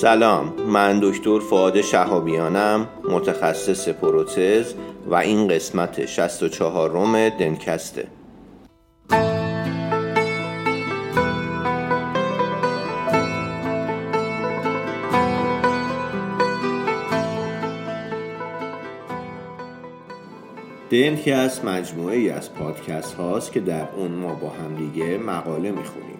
سلام من دکتر فعاد شهابیانم متخصص پروتز و این قسمت 64 روم دنکسته دنکست. مجموعه ای از پادکست هاست که در اون ما با همدیگه مقاله می‌خونیم.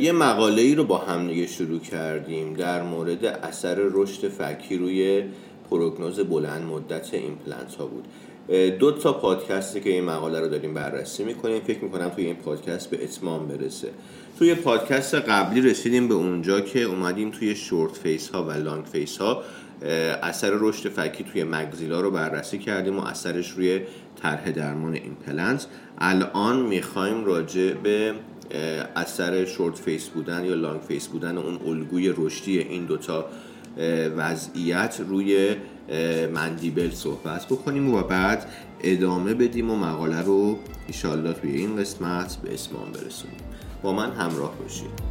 یه مقاله ای رو با هم دیگه شروع کردیم در مورد اثر رشد فکی روی prognosis بلند مدت ایمپلنت ها بود دو تا پادکستی که این مقاله رو داریم بررسی می‌کنیم. فکر می‌کنم توی این پادکست به اتمام برسه. توی پادکست قبلی رسیدیم به اونجا که اومدیم توی short face ها و long face ها اثر رشد فکی توی maxilla رو بررسی کردیم و اثرش روی طرح درمان ایمپلنت. الان می‌خوایم راجع به اثر short face بودن یا long face بودن اون الگوی رشدی این دوتا وضعیت روی mandible صحبت بکنیم و بعد ادامه بدیم و مقاله رو ایشالله توی این قسمت به اسمان برسونیم. با من همراه باشید.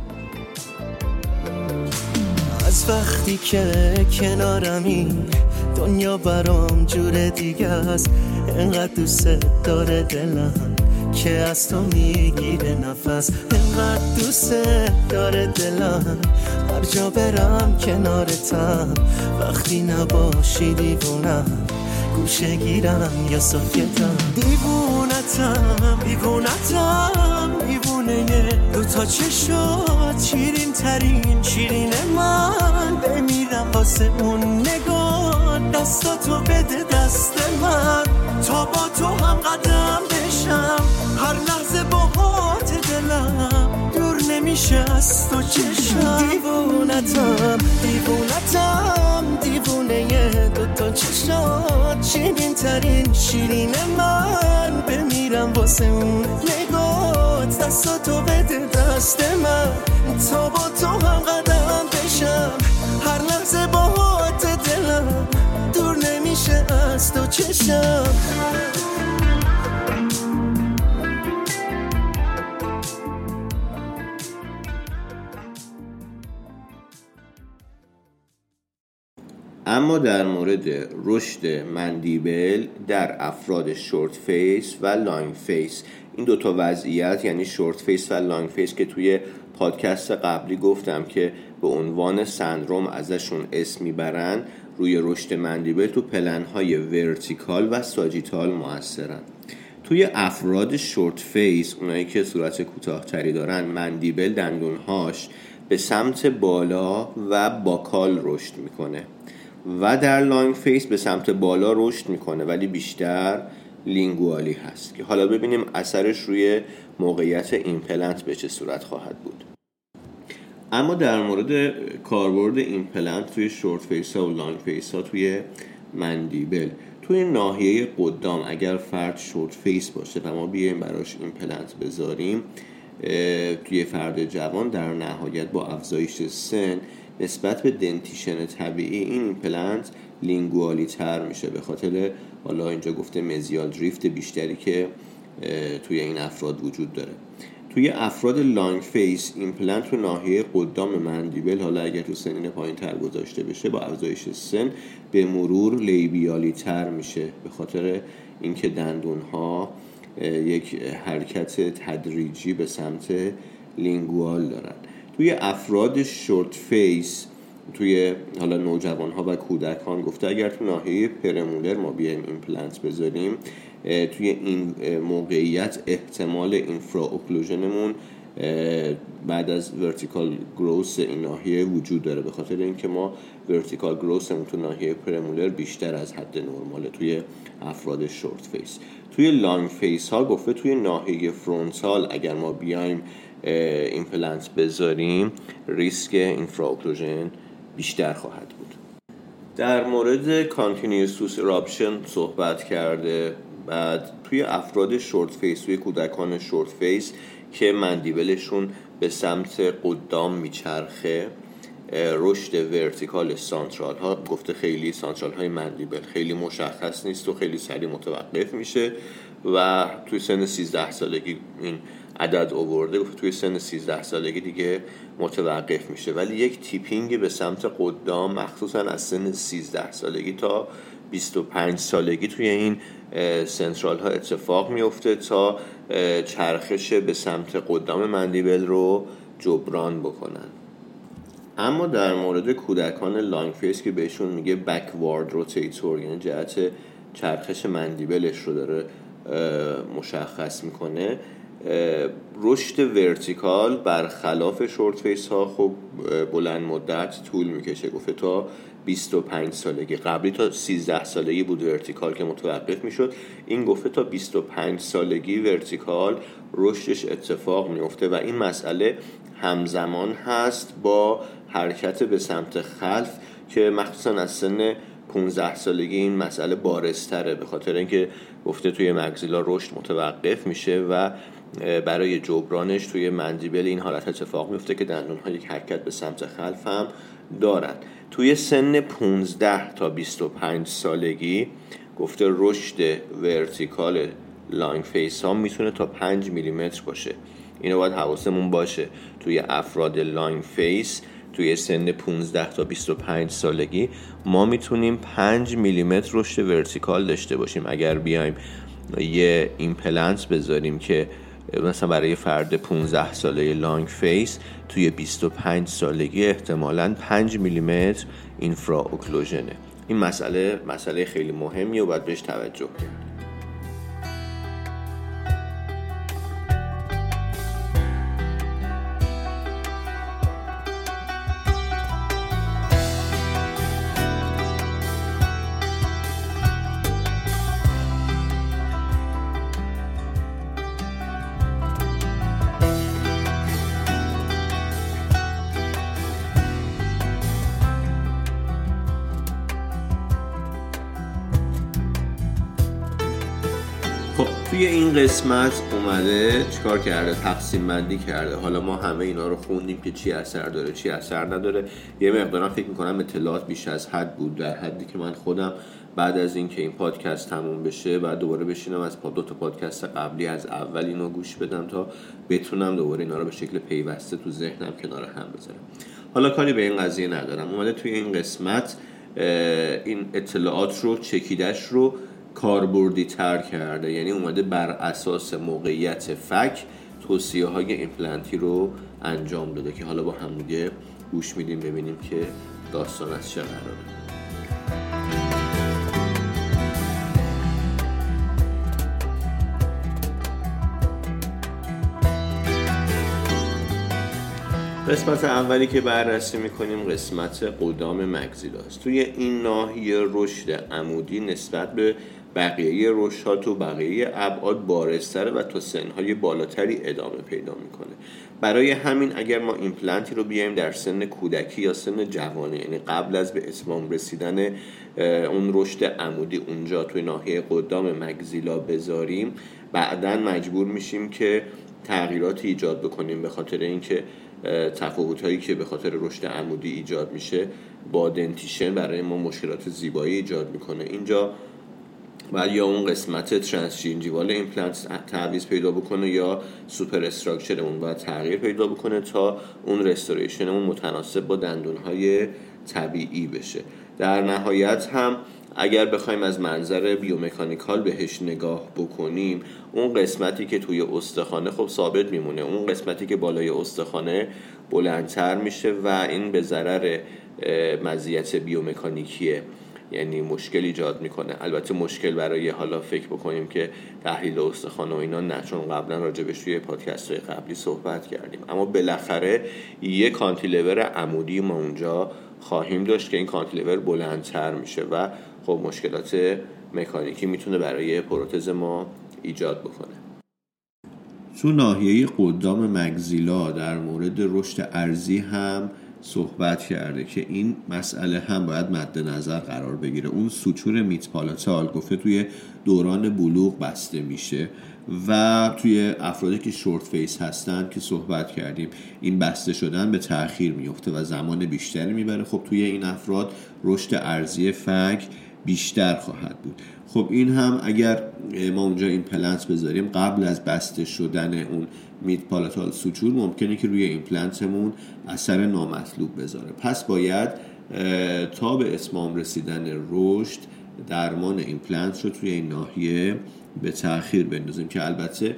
از وقتی که کنارمی دنیا برام جور دیگه است. انقدر دوست داره دلم. که از تو می‌گیره نفس. انقدر دوست داره دلم. هر جا برم کنارتم. وقتی نباشی دیوونم. گوشه گیرم یا ساکتم. دیوونتم دیوونتم. دیوونه دوتا چشات شیرین ترین شیرین من. بمیرم واسه اون نگاه. دستاتو بده دست من. تا با تو هم قدم بشم. هر لحظه با هات دلم دور نمیشه از تو چشم. دیوونتم دیوونتم دیوونه دوتا چشات شیرین ترین شیرین من بمیرم واسه اون نگات. دستاتو بده دست من. تا با تو هم قدم بشم. هر لحظه باهات دلم دور نمیشه از تو چشم. اما در مورد رشد mandible در افراد short face و long face. این دوتا وضعیت یعنی short face و long face که توی پادکست قبلی گفتم که به عنوان سندروم ازشون اسم می‌برن روی رشد mandible تو plane های vertical و sagittal موثرن. توی افراد short face اونایی که صورت کوتاهتری دارن mandible دندونهاش به سمت بالا و buccal رشد می‌کنه. و در long face به سمت بالا رشد می‌کنه ولی بیشتر lingual ی هست که حالا ببینیم اثرش روی موقعیت ایمپلنت به چه صورت خواهد بود. اما در مورد کاربرد ایمپلنت توی short face ها و long face ها توی mandible توی ناحیه قدام اگر فرد short face باشه و ما بیایم براش ایمپلنت بذاریم توی فرد جوان در نهایت با افزایش سن نسبت به dentition طبیعی این ایمپلنت lingual ی تر میشه. به خاطر حالا اینجا گفته mesial drift بیشتری که توی این افراد وجود داره. توی افراد long face ایمپلنت رو ناحیه قدام mandible حالا اگر تو سنین پایین تر گذاشته بشه با افزایش سن به مرور labial ی تر میشه. به خاطر اینکه دندون ها یک حرکت تدریجی به سمت lingual دارن. توی افراد short face توی حالا نوجوان ها و کودکان گفته اگر تو ناحیه premolar ما بیایم ایمپلنت بذاریم توی این موقعیت احتمال infraocclusion مون بعد از vertical growth این ناحیه وجود داره. به خاطر اینکه ما vertical growth مون تو ناحیه premolar بیشتر از حد نرماله توی افراد short face توی long face ها گفته توی ناحیه frontal اگر ما بیایم ایمپلنت بذاریم ریسک infraocclusion بیشتر خواهد بود. در مورد continuous eruption صحبت کرده بعد توی افراد short face توی کودکان short face که mandible شون به سمت قدام میچرخه رشد vertical central ها گفته خیلی central های mandible خیلی مشخص نیست و خیلی سریع متوقف میشه و توی سن 13 سالگی این عدد آورده گفته توی سن 13 سالگی دیگه متوقف میشه. ولی یک tipping به سمت قدام مخصوصا از سن 13 سالگی تا 25 سالگی توی این central ها اتفاق میفته تا چرخش به سمت قدام mandible رو جبران بکنن. اما در مورد کودکان long face که بهشون میگه backward rotator یعنی جهت چرخش mandible ش رو داره مشخص می‌کنه رشد vertical برخلاف short face ها خب بلند مدت طول می‌کشه. گفته تا 25 سالگی. قبلی تا 13 سالگی بود vertical که متوقف می‌شد. این گفته تا 25 سالگی vertical رشدش اتفاق میفته و این مسئله همزمان هست با حرکت به سمت خلف که مخصوصا از سن 15 سالگی این مسئله بارزتره به خاطر اینکه گفته توی maxilla رشد متوقف میشه و برای جبرانش توی mandible این حالت اتفاق میفته که دندون یک حرکت به سمت خلف هم دارن. توی سن 15 تا 25 سالگی گفته رشد vertical long face ها می‌تونه تا 5 میلیمتر باشه. اینو باید حواسمون باشه. توی افراد long face توی سن 15 تا 25 سالگی ما می‌تونیم 5 میلیمتر رشد vertical داشته باشیم. اگر بیایم یه ایمپلنت بذاریم که مثلا برای فرد 15 ساله long face توی 25 سالگی احتمالا 5 میلیمتر infraocclusion ه. این مسئله مسئله خیلی مهمی و باید بهش توجه کرد توی این قسمت اومده چیکار کرده؟ تقسیم بندی کرده. حالا ما همه اینا رو خوندیم که چی اثر داره چی اثر نداره. یه مقدارم فکر می‌کنم اطلاعات بیش از حد بود در حدی که من خودم بعد از اینکه این پادکست تموم بشه بعد دوباره بشینم از دو تا پادکست قبلی از اول اینو گوش بدم تا بتونم دوباره اینا رو به شکل پیوسته تو ذهنم کنار هم بذارم. حالا کاری به این قضیه ندارم. اومده توی این قسمت این اطلاعات رو چکیدش رو کاربردی تر کرده. یعنی اومده بر اساس موقعیت فک توصیه های ایمپلنتی رو انجام داده که حالا با هم دیگه گوش میدیم ببینیم که داستان از چه قراره. قسمت اولی که بررسی می‌کنیم قسمت قدام مگزیلاست توی این ناحیه رشد عمودی نسبت به بقیه رشات و بقیه ابعاد بارستره و تا سنهای بالاتری ادامه پیدا می‌کنه. برای همین اگر ما ایمپلنتی رو بیایم در سن کودکی یا سن جوانی یعنی قبل از به اتمام رسیدن اون رشد عمودی اونجا توی ناحیه قدام مگزیلا بذاریم بعدا مجبور میشیم که تغییراتی ایجاد بکنیم به خاطر اینکه تفاوت هایی که به خاطر رشد عمودی ایجاد میشه با dentition برای ما مشکلات زیبایی ایجاد می‌کنه. اینجا باید یا اون قسمت transgingival ایمپلنت تعویض پیدا بکنه یا superstructure اون باید تغییر پیدا بکنه تا اون restoration اون متناسب با دندون های طبیعی بشه. در نهایت هم اگر بخوایم از منظر biomechanical بهش نگاه بکنیم اون قسمتی که توی استخانه خب ثابت میمونه اون قسمتی که بالای استخانه بلندتر میشه و این به ضرر مزیت بیومکانیکیه. یعنی مشکل ایجاد می‌کنه. البته مشکل برای حالا فکر بکنیم که تحلیل استخوان و اینا نه چون قبلا راجبش توی پادکست های قبلی صحبت کردیم. اما بالاخره یه کانتیلور عمودی ما اونجا خواهیم داشت که این کانتیلور بلندتر میشه و خب مشکلات مکانیکی می‌تونه برای پروتز ما ایجاد بکنه. تو ناحیه قدام maxilla در مورد رشد عرضی هم صحبت کرده که این مسئله هم باید مد نظر قرار بگیره. اون suture midpalatal گفته توی دوران بلوغ بسته میشه و توی افرادی که short face هستن که صحبت کردیم این بسته شدن به تاخیر میفته و زمان بیشتری می‌بره. خب توی این افراد رشد عرضی فک بیشتر خواهد بود. خب این هم اگر ما اونجا ایمپلنت بذاریم قبل از بسته شدن اون midpalatal suture ممکنه که روی ایمپلنتمون اثر نامطلوب بذاره. پس باید تا به اسمام رسیدن رشد درمان ایمپلنت رو توی این ناحیه به تاخیر بندازیم که البته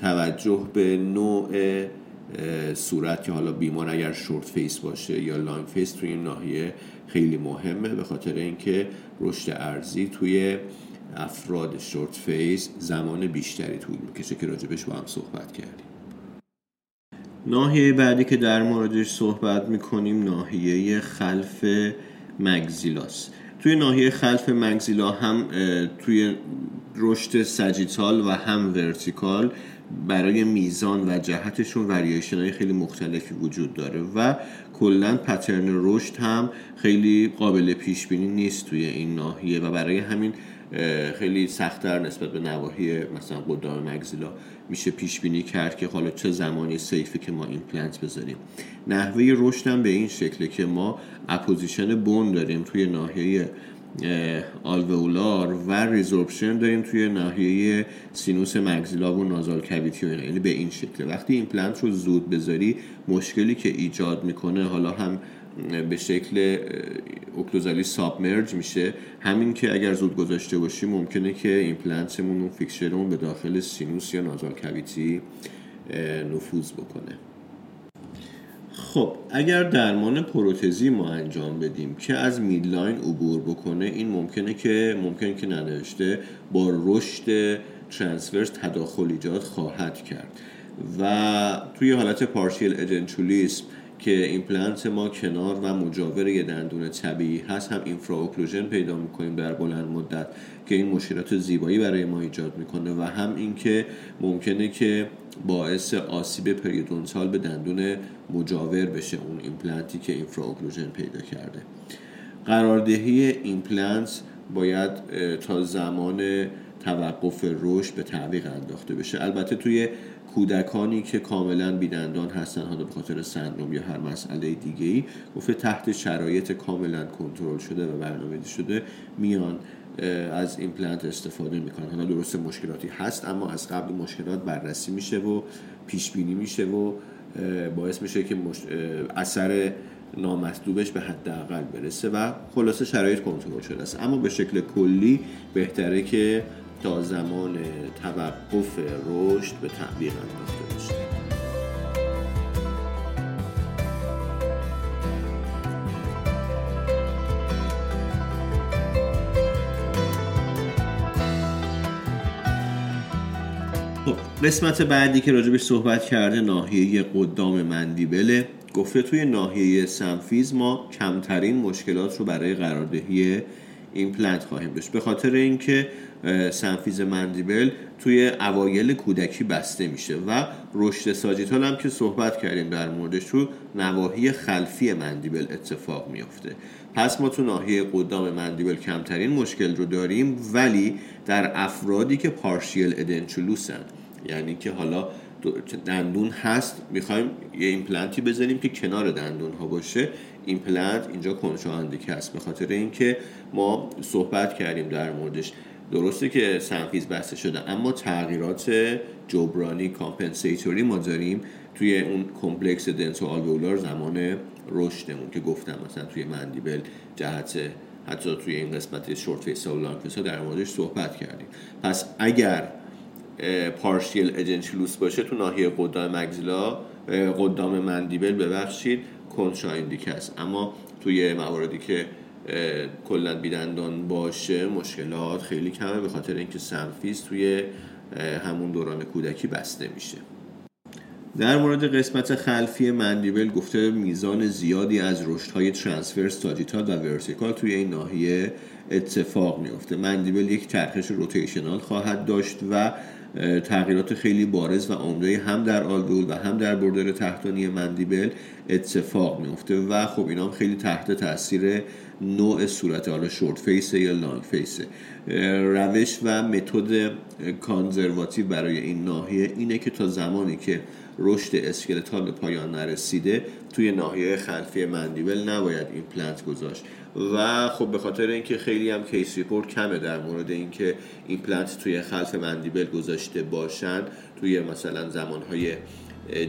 توجه به نوع صورت که حالا بیمار اگر short face باشه یا long face توی این ناحیه خیلی مهمه به خاطر اینکه رشد عرضی توی افراد short face زمان بیشتری طول می‌کشه که راجبش با هم صحبت کردیم. ناحیه بعدی که در موردش صحبت می‌کنیم ناحیه خلف maxilla ست توی ناحیه خلف maxilla هم توی رشد sagittal و هم vertical برای میزان و جهتشون وریشن های خیلی مختلفی وجود داره و کلا pattern رشد هم خیلی قابل پیش بینی نیست توی این ناحیه و برای همین خیلی سختتر نسبت به نواحی مثلا قدام maxilla میشه پیش بینی کرد که حالا چه زمانی safe ه که ما ایمپلنت بذاریم. نحوه رشد هم به این شکله که ما apposition bone داریم توی ناحیه آلوئولار و resorption داریم توی ناحیه سینوس maxilla و nasal cavity و یعنی به این شکله. وقتی ایمپلنت رو زود بذاری مشکلی که ایجاد می‌کنه حالا هم به شکل occlusally submerge میشه. همین که اگر زود گذاشته باشیم ممکنه که ایمپلنتمون و fixture مون به داخل سینوس یا nasal cavity نفوذ بکنه. خب اگر درمان پروتزی ما انجام بدیم که از midline عبور بکنه این ممکنه که ممکنه که ننوشته با رشد transverse تداخل ایجاد خواهد کرد. و توی حالت partial edentulism که ایمپلنت ما کنار و مجاور یه دندون طبیعی هست هم occlusion پیدا می‌کنیم در بلند مدت که این مشکلات زیبایی برای ما ایجاد می‌کنه و هم اینکه ممکنه که باعث آسیب periodontal به دندون مجاور بشه اون ایمپلنتی که occlusion پیدا کرده. قراردهی ایمپلنت باید تا زمان توقف رشد به تعویق انداخته بشه. البته توی کودکانی که کاملا بیدندان هستن حالا به خاطر سندروم یا هر مسئله دیگه ای گفته تحت شرایط کاملا کنترل شده و برنامه‌ریزی شده میان از ایمپلنت استفاده می‌کنن. حالا درست مشکلاتی هست اما از قبل مشکلات بررسی میشه و پیش بینی میشه و باعث میشه که اثر نامطلوبش به حداقل برسه و خلاصه شرایط کنترل شده است. اما به شکل کلی بهتره که تا زمان توقف رشد به تعبیر انداخته بشه. خب، قسمت بعدی که راجبش صحبت کرده ناحیه قدام مندیبله. گفته توی ناحیه سمفیز ما کمترین مشکلات رو برای قراردهی ایمپلنت خواهیم داشت. به خاطر اینکه سمفیز mandible توی اوایل کودکی بسته میشه و رشد sagittal هم که صحبت کردیم در موردش تو نواحی خلفی mandible اتفاق میافته. پس ما تو ناحیه قدام mandible کمترین مشکل رو داریم ولی در افرادی که partial edentulous ن یعنی که حالا دندون هست می‌خوایم یه ایمپلنتی بزنیم که کنار دندون ها باشه. ایمپلنت اینجا contraindicate هست. به خاطر اینکه ما صحبت کردیم در موردش. درسته که سمفیز بسته شده اما تغییرات جبرانی compensatory ما داریم توی اون complex dentoalveolar زمان رشدمون که گفتم مثلا توی mandible جهت حتی توی این قسمت short face و long face در موردش صحبت کردیم. پس اگر partial edentulous باشه تو ناحیه قدام maxilla قدام mandible ببخشید contraindicate است اما توی مواردی که کلا بیدندان باشه مشکلات خیلی کمه به خاطر اینکه سمفیز توی همون دوران کودکی بسته میشه. در مورد قسمت خلفی mandible گفته میزان زیادی از رشدهای transverse sagittal و vertical توی این ناحیه اتفاق میفته mandible یک چرخش rotational خواهد داشت و تغییرات خیلی بارز و عمده هم در آلوئول و هم در border تحتانی mandible اتفاق میفته و خب اینا هم خیلی تحت تاثیر نوع صورت حالا short face یا long face. روش و متد conservative برای این ناحیه اینه که تا زمانی که رشد skeletal به پایان نرسیده توی ناحیه خلفی mandible نباید ایمپلنت گذاشت. و خب به خاطر اینکه خیلی هم case report کمه در مورد اینکه ایمپلنت توی خلف مندیبل گذاشته باشن توی مثلا زمانهای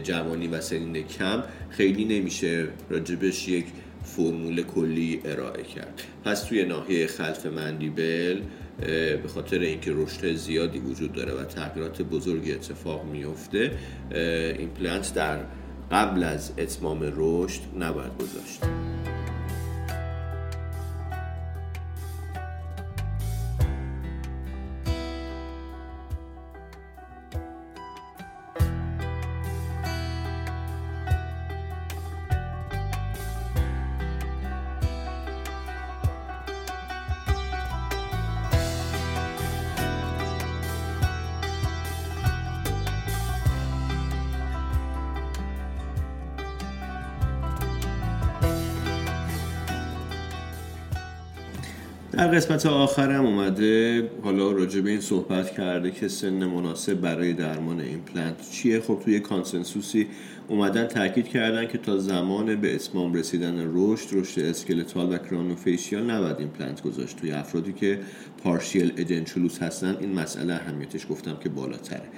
جوانی و سنین کم خیلی نمیشه راجبش یک فرمول کلی ارائه کرد. پس توی ناحیه خلف مندیبل به خاطر اینکه رشد زیادی وجود داره و تغییرات بزرگی اتفاق میفته ایمپلنت در قبل از اتمام رشد نباید گذاشت. قسمت آخرم اومده. حالا راجع به این صحبت کرده که سن مناسب برای درمان ایمپلنت چیه. خب توی consensusی اومدن تاکید کردن که تا زمان به اتمام رسیدن رشد رشد skeletal و craniofacial نباید ایمپلنت گذاشت. توی افرادی که partial edentulous هستن این مسئله اهمیتش گفتم که بالاتره.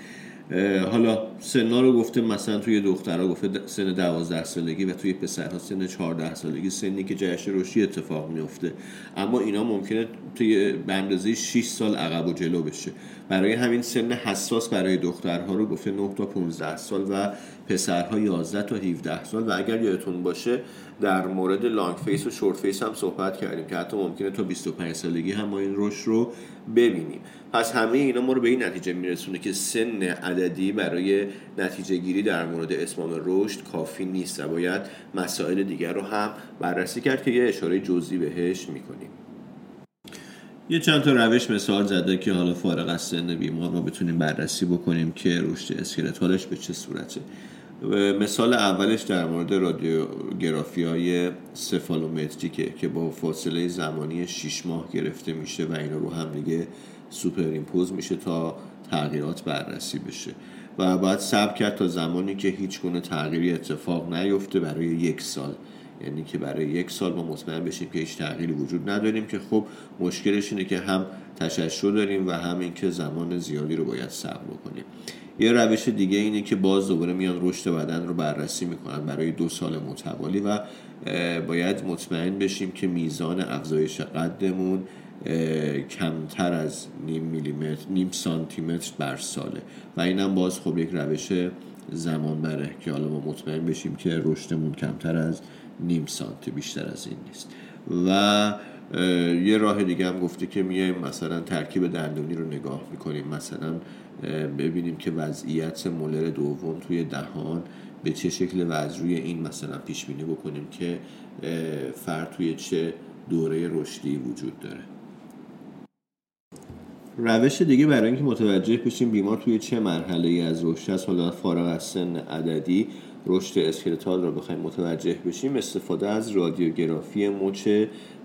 حالا سنا رو گفته مثلا توی دخترها گفته سن 12 سالگی و توی پسرها سن 14 سالگی سنی که جهش رشدی اتفاق میفته اما اینا ممکنه توی به اندازه 6 سال عقب و جلو بشه. برای همین سن حساس برای دخترها رو گفته 9 تا 15 سال و پسرها 11 تا 17 سال. و اگر یادتون باشه در مورد long face و short face هم صحبت کردیم که حتی ممکنه تا 25 سالگی هم ما این رشد رو ببینیم. پس همه اینا ما رو به این نتیجه میرسونه که سن عددی برای نتیجه گیری در مورد اسمام رشد کافی نیست و باید مسائل دیگر رو هم بررسی کرد که یه اشاره جزئی بهش می‌کنیم. یه چند تا روش مثال زده که حالا فارغ از سن بیمار ما بتونیم بررسی بکنیم که رشد skeletalش به چه صورته. مثال اولش در مورد رادیوگرافی های سفالومتریکه که با فاصله زمانی 6 ماه گرفته میشه و اینا رو هم دیگه superimpose میشه تا تغییرات بررسی بشه. و باید صبر کرد تا زمانی که هیچ گونه تغییری اتفاق نیفته برای یک سال. یعنی که برای یک سال ما مطمئن بشیم که هیچ تغییری وجود نداریم که خب مشکلش اینه که هم تششع داریم و هم اینکه زمان زیادی رو باید صبر بکنیم. یه روش دیگه اینه که باز دوباره میان رشد بدن رو بررسی می‌کنن برای دو سال متوالی و باید مطمئن بشیم که میزان افزایش قدمون کمتر از نیم میلیمتر نیم سانتیمتر بر ساله. و اینم باز خب یک روش زمان بره که حالا ما مطمئن بشیم که رشدمون کمتر از نیم سانتی بیشتر از این نیست. و یه راه دیگه هم گفته که میایم مثلا ترکیب دندونی رو نگاه می‌کنیم. مثلا ببینیم که وضعیت مولر دوم توی دهان به چه شکل و از روی این مثلا پیش بینی بکنیم که فرد توی چه دوره رشدی وجود داره. روش دیگه برای اینکه متوجه بشیم بیمار توی چه مرحله ای از رشد است حالا فارغ از سن عددی رشد skeletal رو بخوایم متوجه بشیم استفاده از رادیوگرافی مچ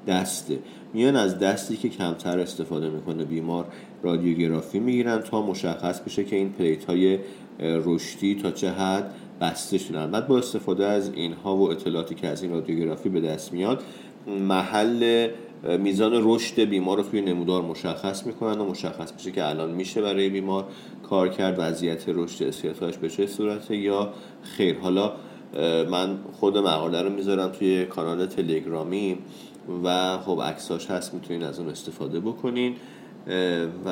دسته. میان از دستی که کمتر استفاده می‌کنه بیمار رادیوگرافی می‌گیرن تا مشخص بشه که این plate های رشدی تا چه حد بسته شدن بعد با استفاده از اینها و اطلاعاتی که از این رادیوگرافی به دست میاد محل میزان رشد بیمار رو توی نمودار مشخص می‌کنن و مشخص میشه که الان میشه برای بیمار کار کرد وضعیت رشد اسکلتاش به چه صورته یا خیر. حالا من خود مقاله رو می‌ذارم توی کانال تلگرامی و خب عکساش هست می‌تونین از اون استفاده بکنین. و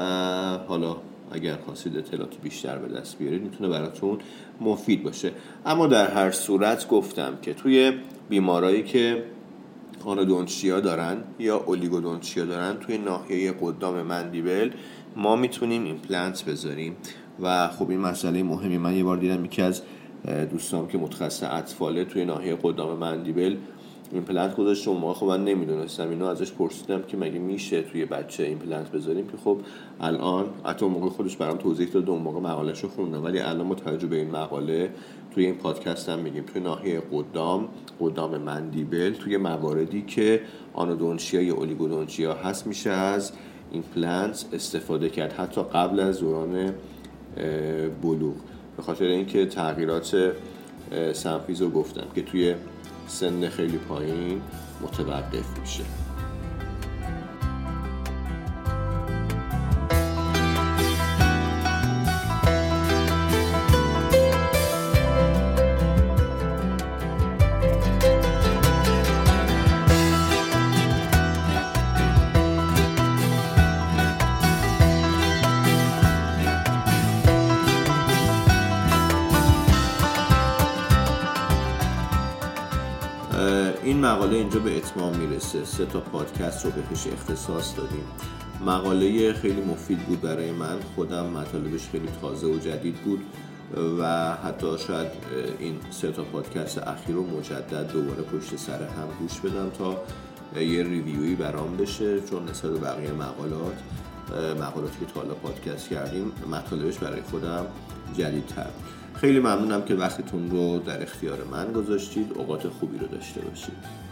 حالا اگر خواستید اطلاعات بیشتر به دست بیارید می‌تونه براتون مفید باشه. اما در هر صورت گفتم که توی بیمارایی که anodontia دارن یا oligodontia دارن توی ناحیه قدام مندیبل ما می‌تونیم ایمپلنت بذاریم. و خب این مسئله مهمی. من یه بار دیدم یکی از دوستان که متخصص اطفاله توی ناحیه قدام مندیبل ایمپلنت گذاشت موقع خب من نمی‌دونستم اینو ازش پرسیدم که مگه میشه توی بچه ایمپلنت بذاریم که خب الان حتی موقع خودش برام توضیح داد اون موقع مقالهش رو خوندم ولی الان متوجه به این مقاله توی این پادکست هم میگیم. توی ناحیه قدام قدام مندیبل توی مواردی که anodontia یا oligodontia هست میشه از ایمپلنت استفاده کرد حتی قبل از دوران بلوغ. به خاطر اینکه تغییرات symphysis رو گفتم که توی سن خیلی پایین متوقف میشه. سه تا پادکست رو بهش اختصاص دادیم. مقاله خیلی مفید بود برای من. خودم مطالبش خیلی تازه و جدید بود و حتی شاید این سه تا پادکست اخیر رو مجدد دوباره پشت سر هم گوش بدم تا یه ریویوی برام بشه چون نسبت به بقیه مقالات مقالاتی که تا حالا پادکست کردیم مطالبش برای خودم جدیدتر. خیلی ممنونم که وقتتون رو در اختیار من گذاشتید. اوقات خوبی رو داشته باشید.